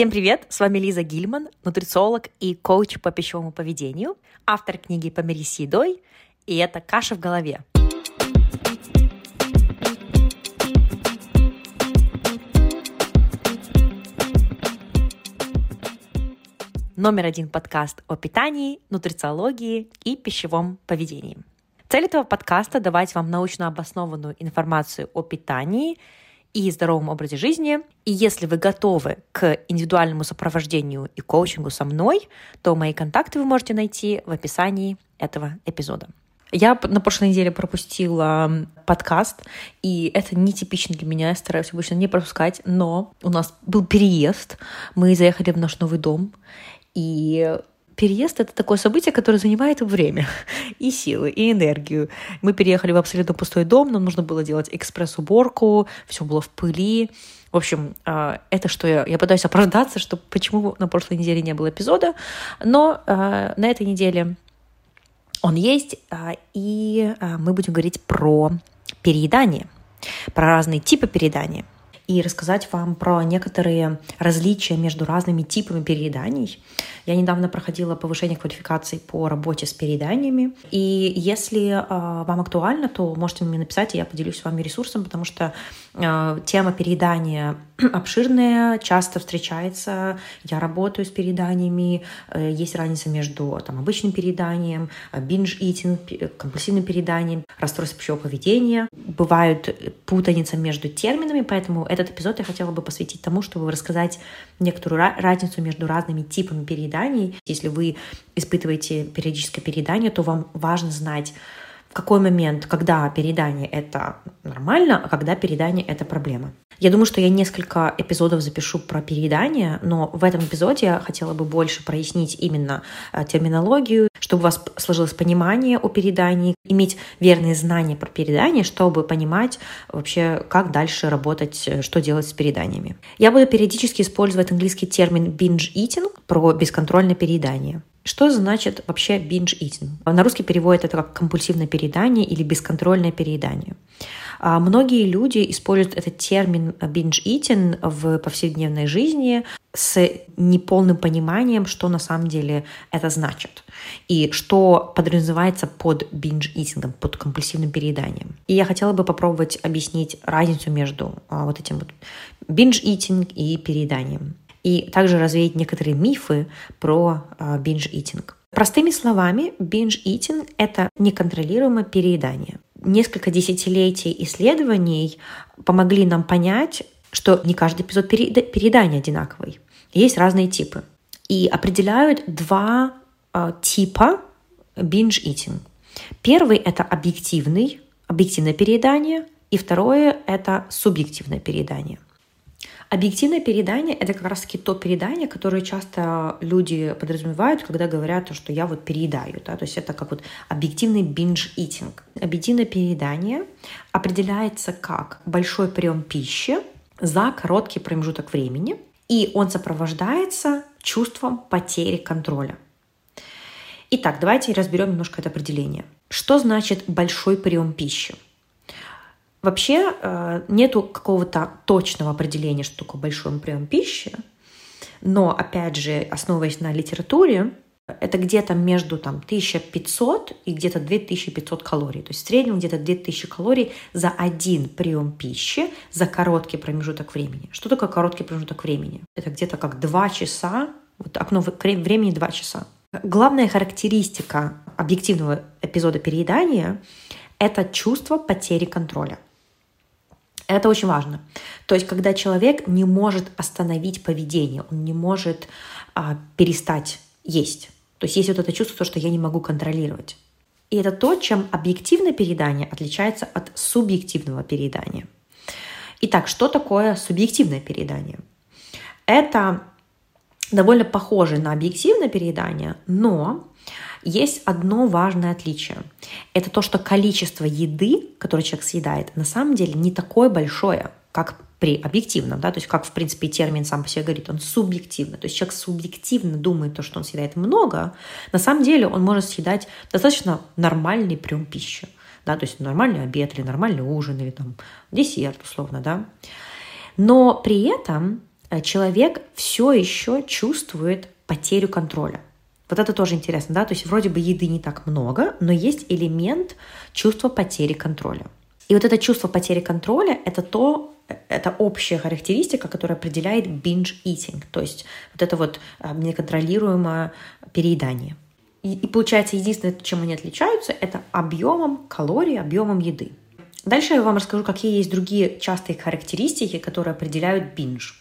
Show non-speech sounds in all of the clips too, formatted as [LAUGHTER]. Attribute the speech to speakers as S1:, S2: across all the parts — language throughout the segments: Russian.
S1: Всем привет! С вами Лиза Гильман, нутрициолог и коуч по пищевому поведению, автор книги «Помирись с едой», и это «Каша в голове». Номер один подкаст о питании, нутрициологии и пищевом поведении. Цель этого подкаста – давать вам научно обоснованную информацию о питании – и здоровом образе жизни. И если вы готовы к индивидуальному сопровождению и коучингу со мной, то мои контакты вы можете найти в описании этого эпизода. Я на прошлой неделе пропустила подкаст, и это нетипично для меня, я стараюсь обычно не пропускать, но у нас был переезд, мы заехали в наш новый дом, и переезд — это такое событие, которое занимает время и силы, и энергию. Мы переехали в абсолютно пустой дом, нам нужно было делать экспресс-уборку, все было в пыли. В общем, а, это что я, я пытаюсь оправдаться, что почему на прошлой неделе не было эпизода, но а, на этой неделе он есть, а, и мы будем говорить про переедание, про разные типы переедания и рассказать вам про некоторые различия между разными типами перееданий. Я недавно проходила повышение квалификации по работе с перееданиями, и если э, вам актуально, то можете мне написать, и я поделюсь с вами ресурсом, потому что э, тема переедания [CLEARS THROAT] обширная, часто встречается. Я работаю с перееданиями, э, есть разница между там, обычным перееданием, binge-eating, компульсивным перееданием, расстройством пищевого поведения. Бывают путаница между терминами, поэтому это этот эпизод я хотела бы посвятить тому, чтобы рассказать некоторую разницу между разными типами перееданий. Если вы испытываете периодическое переедание, то вам важно знать, в какой момент, когда переедание — это нормально, а когда переедание — это проблема. Я думаю, что я несколько эпизодов запишу про переедание, но в этом эпизоде я хотела бы больше прояснить именно э, терминологию, чтобы у вас сложилось понимание о переедании, иметь верные знания про переедание, чтобы понимать вообще, как дальше работать, э, что делать с перееданиями. Я буду периодически использовать английский термин binge eating про бесконтрольное переедание. Что значит вообще binge eating? На русский переводят это как компульсивное переедание или бесконтрольное переедание. А многие люди используют этот термин binge eating в повседневной жизни с неполным пониманием, что на самом деле это значит и что подразумевается под binge eating, под компульсивным перееданием. И я хотела бы попробовать объяснить разницу между а, вот этим вот binge eating и перееданием и также развеять некоторые мифы про binge-eating. Простыми словами, binge-eating – это неконтролируемое переедание. Несколько десятилетий исследований помогли нам понять, что не каждый эпизод переедания одинаковый. Есть разные типы. И определяют два э, типа binge-eating. Первый – это объективный, объективное переедание, и второе – это субъективное переедание – Объективное передание — это как раз-таки то передание, которое часто люди подразумевают, когда говорят, что я вот переедаю. Да? То есть это как вот объективный binge-eating. Объективное переедание определяется как большой прием пищи за короткий промежуток времени, и он сопровождается чувством потери контроля. Итак, давайте разберем немножко это определение. Что значит большой прием пищи? Вообще э, нету какого-то точного определения, что такое большой прием пищи, но, опять же, основываясь на литературе, это где-то между там, 1500 и где-то 2500 калорий. То есть в среднем где-то 2000 калорий за один прием пищи за короткий промежуток времени. Что такое короткий промежуток времени? Это где-то как 2 часа, вот окно времени 2 часа. Главная характеристика объективного эпизода переедания – это чувство потери контроля. Это очень важно. То есть, когда человек не может остановить поведение, он не может а, перестать есть. То есть есть вот это чувство, что я не могу контролировать. И это то, чем объективное переедание отличается от субъективного переедания. Итак, что такое субъективное переедание? Это довольно похоже на объективное переедание, но есть одно важное отличие. Это то, что количество еды, которое человек съедает, на самом деле не такое большое, как при объективном, да, то есть как, в принципе, термин сам по себе говорит, он субъективно. То есть человек субъективно думает то, что он съедает много, на самом деле он может съедать достаточно нормальный прием пищи, да, то есть нормальный обед или нормальный ужин или там десерт, условно, да. Но при этом э, человек все еще чувствует потерю контроля. Вот это тоже интересно, да, то есть вроде бы еды не так много, но есть элемент чувства потери контроля. И вот это чувство потери контроля — это то, это общая характеристика, которая определяет binge eating, то есть вот это вот э, неконтролируемое переедание. И, и получается, единственное, чем они отличаются, это объемом калорий, объемом еды. Дальше я вам расскажу, какие есть другие частые характеристики, которые определяют binge.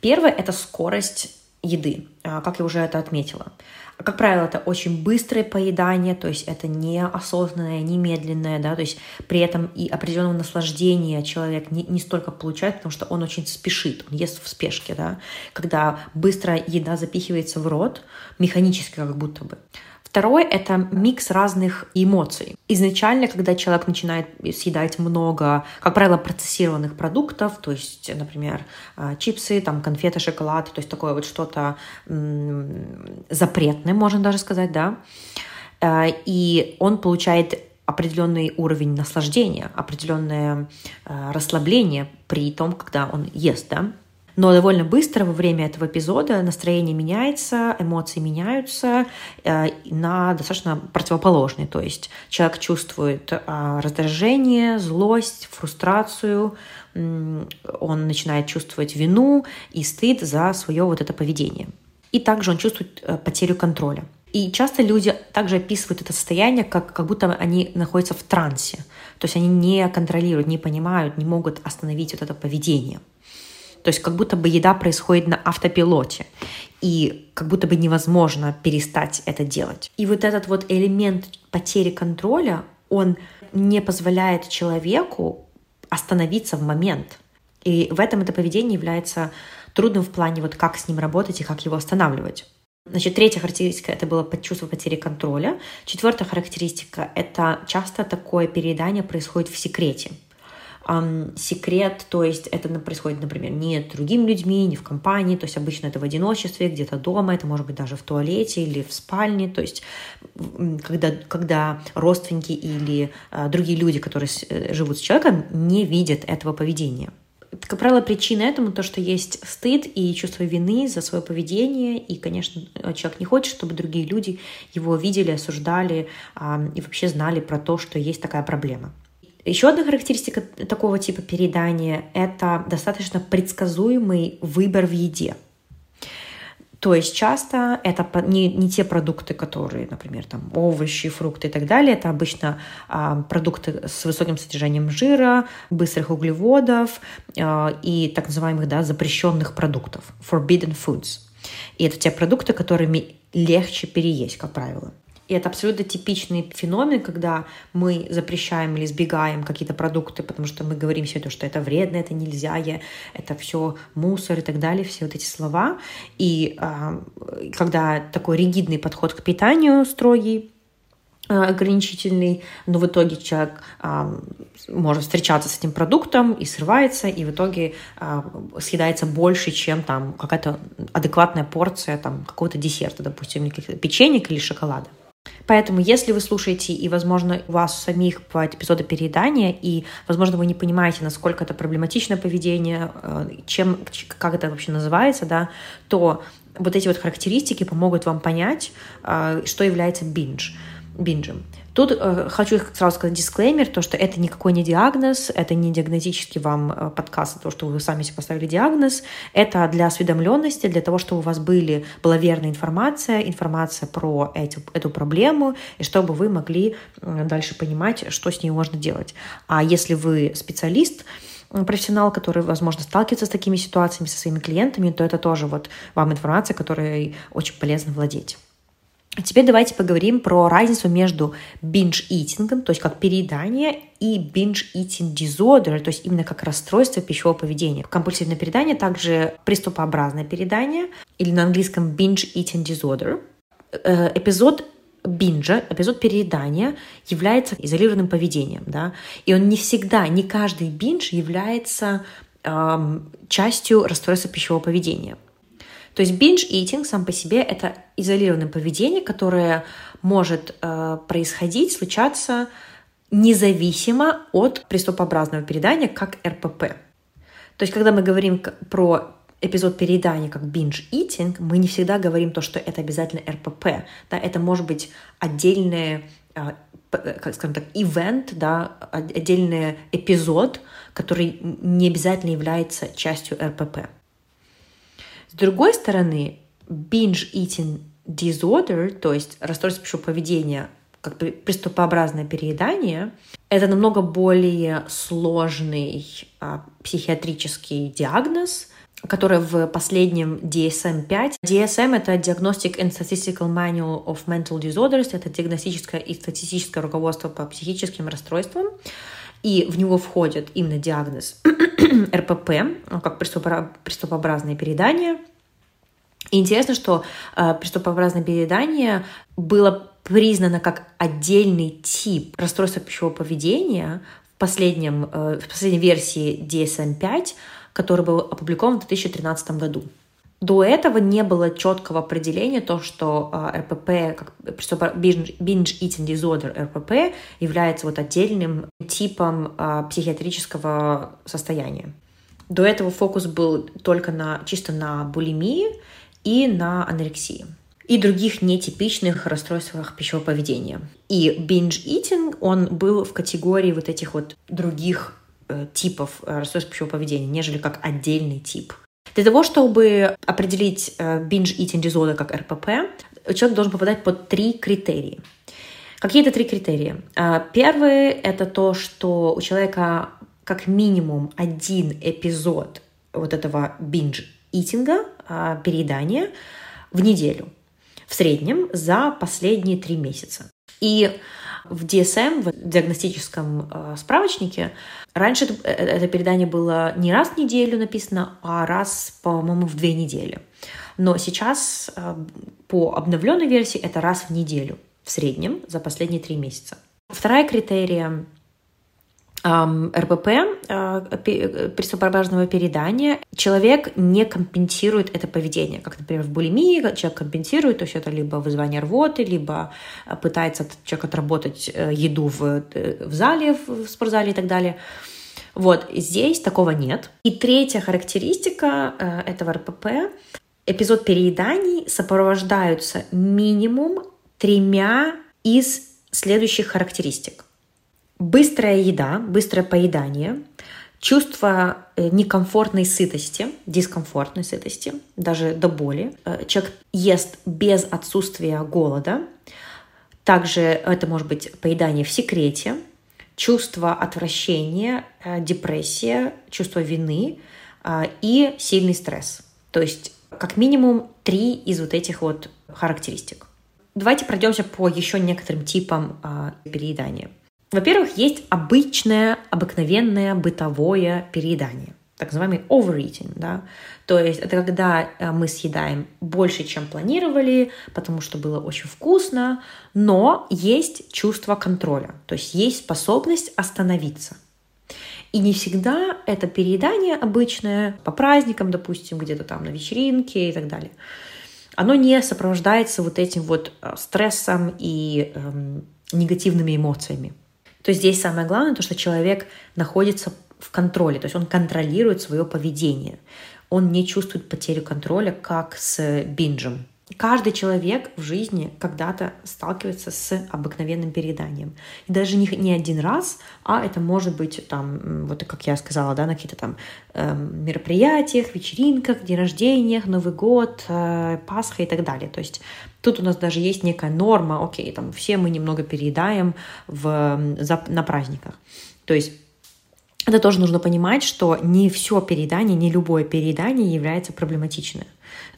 S1: Первое – это скорость еды, а, как я уже это отметила. Как правило, это очень быстрое поедание, то есть это не осознанное, не медленное, да, то есть при этом и определенного наслаждения человек не, не столько получает, потому что он очень спешит, он ест в спешке, да, когда быстро еда запихивается в рот, механически как будто бы. Второе — это микс разных эмоций. Изначально, когда человек начинает съедать много, как правило, процессированных продуктов, то есть, например, а, чипсы, там, конфеты, шоколад, то есть такое вот что-то запретное, можно даже сказать, да, а, и он получает определенный уровень наслаждения, определенное а, расслабление при том, когда он ест, да, но довольно быстро во время этого эпизода настроение меняется, эмоции меняются э, на достаточно противоположные. То есть человек чувствует э, раздражение, злость, фрустрацию, он начинает чувствовать вину и стыд за свое вот это поведение. И также он чувствует э, потерю контроля. И часто люди также описывают это состояние, как, как будто они находятся в трансе. То есть они не контролируют, не понимают, не могут остановить вот это поведение. То есть как будто бы еда происходит на автопилоте. И как будто бы невозможно перестать это делать. И вот этот вот элемент потери контроля, он не позволяет человеку остановиться в момент. И в этом это поведение является трудным в плане вот как с ним работать и как его останавливать. Значит, третья характеристика — это было чувство потери контроля. Четвертая характеристика — это часто такое переедание происходит в секрете эм, секрет, то есть это происходит, например, не другими людьми, не в компании, то есть обычно это в одиночестве, где-то дома, это может быть даже в туалете или в спальне, то есть когда, когда родственники или э, другие люди, которые с, э, живут с человеком, не видят этого поведения. Как правило, причина этому то, что есть стыд и чувство вины за свое поведение, и, конечно, человек не хочет, чтобы другие люди его видели, осуждали и вообще знали про то, что есть такая проблема. Еще одна характеристика такого типа переедания — это достаточно предсказуемый выбор в еде. То есть часто это не, не те продукты, которые, например, там овощи, фрукты и так далее. Это обычно а, продукты с высоким содержанием жира, быстрых углеводов а, и так называемых да, запрещенных продуктов, forbidden foods. И это те продукты, которыми легче переесть, как правило. И это абсолютно типичный феномен, когда мы запрещаем или избегаем какие-то продукты, потому что мы говорим себе то, что это вредно, это нельзя, это все мусор и так далее, все вот эти слова. И э, когда такой ригидный подход к питанию строгий, а, ограничительный, но в итоге человек а, может встречаться с этим продуктом и срывается, и в итоге а, съедается больше, чем там какая-то адекватная порция там какого-то десерта, допустим, печенья или шоколада. Поэтому, если вы слушаете, и, возможно, у вас самих бывают эпизоды переедания, и, возможно, вы не понимаете, насколько это проблематичное поведение, э, чем, как это вообще называется, да, то вот эти вот характеристики помогут вам понять, э, что является бинж, бинджем. Тут э, хочу сразу сказать дисклеймер, то, что это никакой не диагноз, это не диагностический вам э, подкаст, то, что вы сами себе поставили диагноз, это для осведомленности, для того, чтобы у вас были, была верная информация, информация про эти, эту проблему, и чтобы вы могли дальше понимать, что с ней можно делать. А если вы специалист, профессионал, который, возможно, сталкивается с такими ситуациями со своими клиентами, то это тоже вот вам информация, которой очень полезно владеть. Теперь давайте поговорим про разницу между binge-eating, то есть как переедание, и binge-eating disorder, то есть именно как расстройство пищевого поведения. Компульсивное переедание также приступообразное переедание, или на английском binge-eating disorder. Э, эпизод бинжа, эпизод переедания является изолированным поведением, да, и он не всегда, не каждый бинж является эм, частью расстройства пищевого поведения. То есть binge-eating сам по себе — это изолированное поведение, которое может э, происходить, случаться независимо от приступообразного передания, как РПП. То есть, когда мы говорим про эпизод переедания как binge eating, мы не всегда говорим то, что это обязательно РПП. Да, это может быть отдельное а, как скажем так, ивент, да, отдельный эпизод, который не обязательно является частью РПП. С другой стороны, binge eating disorder, то есть расстройство пищевого поведения, как приступообразное переедание, это намного более сложный а, психиатрический диагноз, который в последнем DSM-5. DSM — это Diagnostic and Statistical Manual of Mental Disorders, это диагностическое и статистическое руководство по психическим расстройствам, и в него входит именно диагноз [CLEARS THROAT] РПП, как приступообразное переедание. И интересно, что э, приступообразное переедание было признано как отдельный тип расстройства пищевого поведения в, последнем, э, в последней версии DSM-5, который был опубликован в 2013 году. До этого не было четкого определения то, что э, РПП, как binge eating disorder РПП, является вот отдельным типом э, психиатрического состояния. До этого фокус был только на, чисто на булимии и на анорексии и других нетипичных расстройствах пищевого поведения. И binge eating, он был в категории вот этих вот других э, типов э, расстройств пищевого поведения, нежели как отдельный тип. Для того, чтобы определить э, binge eating disorder как РПП, человек должен попадать под три критерия. Какие это три критерия? Э, первый — это то, что у человека как минимум один эпизод вот этого binge-итинга, э, переедания в неделю в среднем за последние три месяца. И в DSM, в диагностическом э, справочнике, раньше это, э, это передание было не раз в неделю написано, а раз, по-моему, в две недели. Но сейчас э, по обновленной версии это раз в неделю в среднем за последние три месяца. Вторая критерия РПП, э, приступообразного передания, человек не компенсирует это поведение. Как, например, в булимии человек компенсирует, то есть это либо вызвание рвоты, либо э, пытается человек отработать э, еду в, в зале, в спортзале и так далее. Вот, здесь такого нет. И третья характеристика этого РПП – эпизод перееданий сопровождаются минимум тремя из следующих характеристик. Быстрая еда, быстрое поедание, чувство э, некомфортной сытости, дискомфортной сытости, даже до боли. Э, человек ест без отсутствия голода. Также это может быть поедание в секрете, чувство отвращения, э, депрессия, чувство вины и сильный стресс. То есть как минимум три из вот этих вот характеристик. Давайте пройдемся по еще некоторым типам переедания. Во-первых, есть обычное, обыкновенное бытовое переедание, так называемый overeating, да, то есть это когда э, мы съедаем больше, чем планировали, потому что было очень вкусно, но есть чувство контроля, то есть есть способность остановиться. И не всегда это переедание обычное, по праздникам, допустим, где-то там на вечеринке и так далее, оно не сопровождается вот этим вот э, стрессом и эм, негативными эмоциями то здесь самое главное, то, что человек находится в контроле, то есть он контролирует свое поведение. Он не чувствует потерю контроля, как с бинджем. Каждый человек в жизни когда-то сталкивается с обыкновенным перееданием. И даже не, не один раз, а это может быть там, вот как я сказала, да, на каких-то там э, мероприятиях, вечеринках, день рождениях, Новый год, э, Пасха и так далее. То есть тут у нас даже есть некая норма, окей, там все мы немного переедаем в, за, на праздниках. То есть это тоже нужно понимать, что не все переедание, не любое переедание является проблематичным.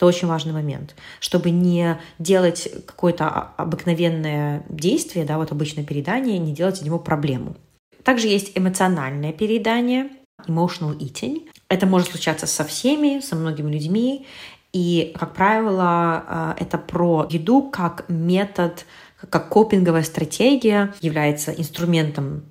S1: Это очень важный момент, чтобы не делать какое-то обыкновенное действие, да, вот обычное переедание, не делать из него проблему. Также есть эмоциональное переедание, emotional eating. Это может случаться со всеми, со многими людьми. И, как правило, э, это про еду как метод как копинговая стратегия является инструментом,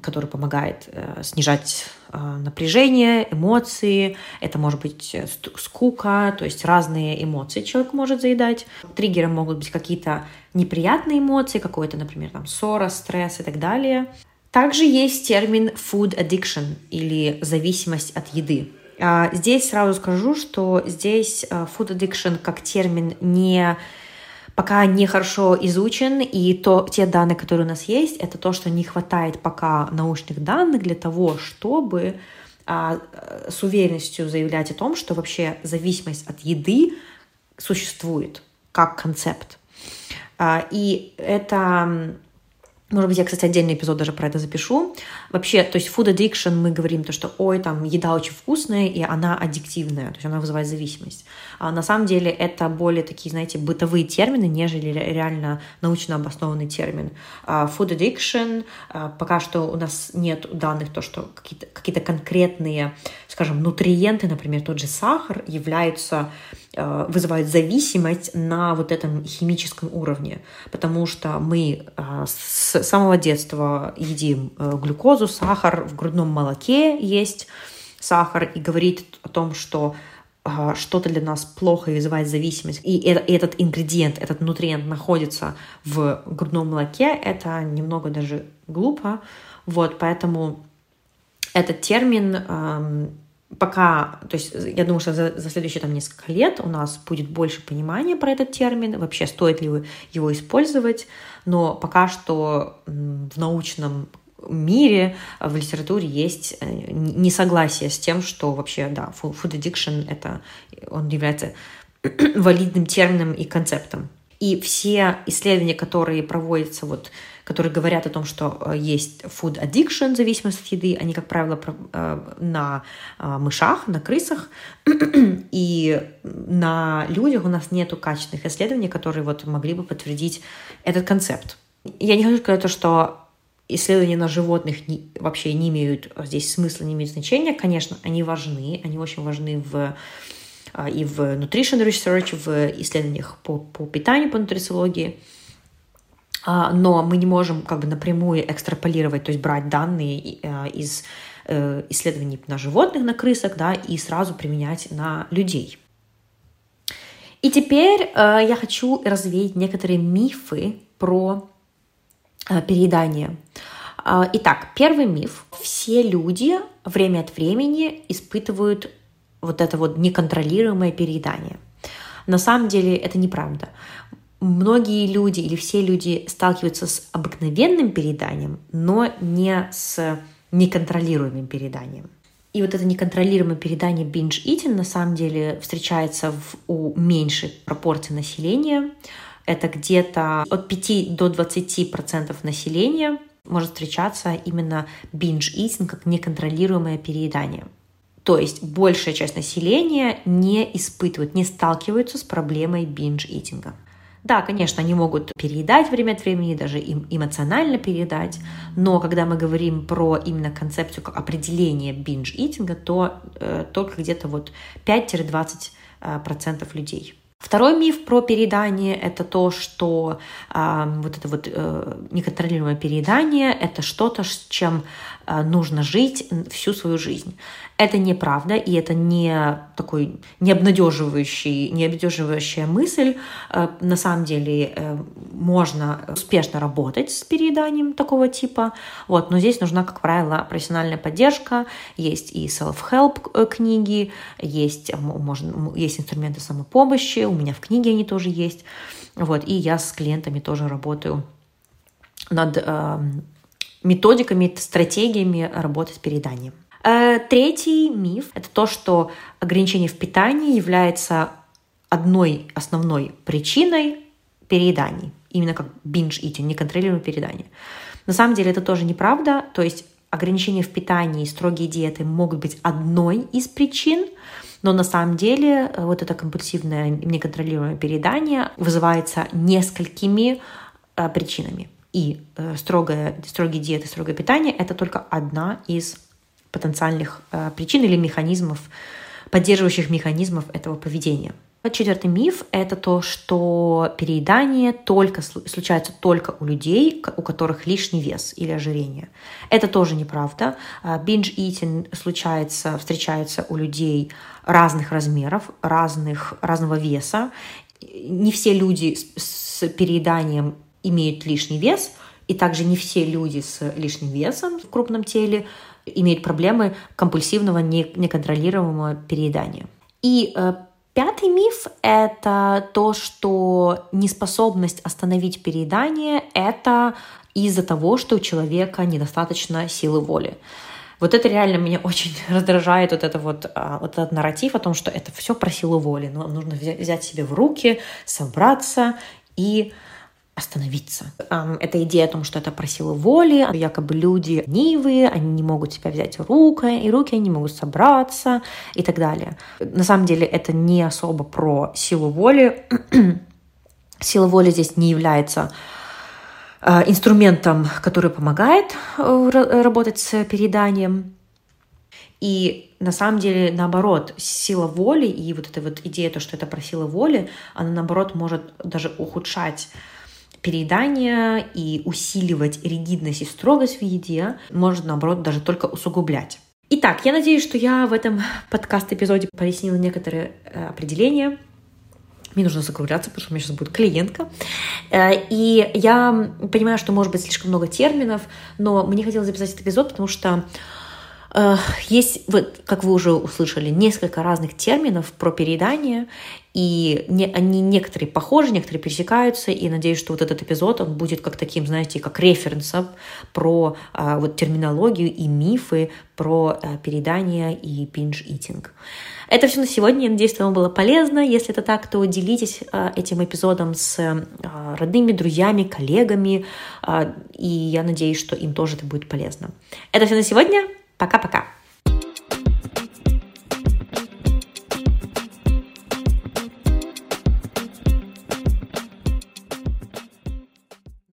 S1: который помогает э, снижать напряжение, эмоции. Это может быть э, скука, то есть разные эмоции человек может заедать. Триггером могут быть какие-то неприятные эмоции, какой-то, например, там ссора, стресс и так далее. Также есть термин food addiction или зависимость от еды. А, здесь сразу скажу, что здесь а, food addiction как термин не пока не хорошо изучен, и то, те данные, которые у нас есть, это то, что не хватает пока научных данных для того, чтобы а, с уверенностью заявлять о том, что вообще зависимость от еды существует как концепт. А, и это может быть, я, кстати, отдельный эпизод даже про это запишу. Вообще, то есть food addiction мы говорим то, что, ой, там, еда очень вкусная, и она аддиктивная, то есть она вызывает зависимость. А на самом деле это более такие, знаете, бытовые термины, нежели реально научно обоснованный термин. А food addiction, а, пока что у нас нет данных, то, что какие-то какие конкретные, скажем, нутриенты, например, тот же сахар, являются Э, вызывают зависимость на вот этом химическом уровне, потому что мы э, с самого детства едим э, глюкозу, сахар, в грудном молоке есть сахар, и говорит о том, что что-то для нас плохо и вызывает зависимость, и этот ингредиент, этот нутриент находится в грудном молоке, это немного даже глупо. Вот, поэтому этот термин эм, пока, то есть я думаю, что за, за следующие там несколько лет у нас будет больше понимания про этот термин, вообще стоит ли его использовать, но пока что в научном мире, в литературе есть э, несогласие с тем, что вообще, да, food addiction это, он является [CLEARS THROAT] валидным термином и концептом. И все исследования, которые проводятся вот которые говорят о том, что э, есть food addiction, зависимость от еды, они, как правило, э, на э, мышах, на крысах, [CLEARS THROAT] и на людях у нас нету качественных исследований, которые вот могли бы подтвердить этот концепт. Я не хочу сказать то, что исследования на животных не, вообще не имеют здесь смысла, не имеют значения. Конечно, они важны, они очень важны в и в nutrition research, в исследованиях по, по питанию, по нутрициологии. А, но мы не можем как бы напрямую экстраполировать, то есть брать данные э, из э, исследований на животных, на крысах, да, и сразу применять на людей. И теперь э, я хочу развеять некоторые мифы про переедание. Итак, первый миф. Все люди время от времени испытывают вот это вот неконтролируемое переедание. На самом деле это неправда многие люди или все люди сталкиваются с обыкновенным перееданием, но не с неконтролируемым перееданием. И вот это неконтролируемое передание binge eating на самом деле встречается в, у меньшей пропорции населения. Это где-то от 5 до 20 процентов населения может встречаться именно binge eating как неконтролируемое переедание. То есть большая часть населения не испытывает, не сталкивается с проблемой binge eating. Да, конечно, они могут переедать время от времени, даже им эмоционально переедать, но когда мы говорим про именно концепцию как определение binge-итинга, то э, только где-то вот 5-20% э, людей. Второй миф про переедание – это то, что э, вот это вот э, неконтролируемое переедание – это что-то, с чем нужно жить всю свою жизнь. Это неправда, и это не такой необнадеживающий, необнадеживающая мысль. Э, на самом деле э, можно успешно работать с перееданием такого типа, вот, но здесь нужна, как правило, профессиональная поддержка, есть и self-help э, книги, есть, можно, есть инструменты самопомощи, у меня в книге они тоже есть, вот, и я с клиентами тоже работаю над э, методиками, стратегиями работы с перееданием. Э, третий миф — это то, что ограничение в питании является одной основной причиной перееданий, именно как binge-eating, неконтролируемое переедание. На самом деле это тоже неправда, то есть ограничения в питании и строгие диеты могут быть одной из причин, но на самом деле э, вот это компульсивное неконтролируемое переедание вызывается несколькими э, причинами. И э, строгая, строгие диеты, строгое питание — это только одна из потенциальных э, причин или механизмов, поддерживающих механизмов этого поведения. Четвертый миф — это то, что переедание только, случается только у людей, у которых лишний вес или ожирение. Это тоже неправда. Binge-eating а, случается, встречается у людей разных размеров, разных, разного веса. Не все люди с перееданием имеют лишний вес, и также не все люди с лишним весом в крупном теле имеют проблемы компульсивного неконтролируемого переедания. И э, Пятый миф — это то, что неспособность остановить переедание — это из-за того, что у человека недостаточно силы воли. Вот это реально меня [LAUGHS] очень раздражает, вот, это вот, а, вот этот нарратив о том, что это все про силу воли. Но нужно взять себе в руки, собраться и остановиться. Эта идея о том, что это про силу воли, якобы люди ленивые, они не могут себя взять руки, и руки не могут собраться и так далее. На самом деле это не особо про силу воли. [CLEARS THROAT] Сила воли здесь не является а, инструментом, который помогает э, работать с перееданием. И на самом деле, наоборот, сила воли и вот эта вот идея, то, что это про силу воли, она, наоборот, может даже ухудшать переедание и усиливать ригидность и строгость в еде, может, наоборот, даже только усугублять. Итак, я надеюсь, что я в этом подкаст-эпизоде пояснила некоторые э, определения. Мне нужно закругляться, потому что у меня сейчас будет клиентка. Э, и я понимаю, что может быть слишком много терминов, но мне хотелось записать этот эпизод, потому что есть, вот, как вы уже услышали, несколько разных терминов про переедание, и не, они некоторые похожи, некоторые пересекаются, и надеюсь, что вот этот эпизод, он будет как таким, знаете, как референсом про а, вот терминологию и мифы про а, переедание и пинж-итинг. Это все на сегодня. Я надеюсь, что вам было полезно. Если это так, то делитесь а, этим эпизодом с а, родными, друзьями, коллегами, а, и я надеюсь, что им тоже это будет полезно. Это все на сегодня. Пока-пока.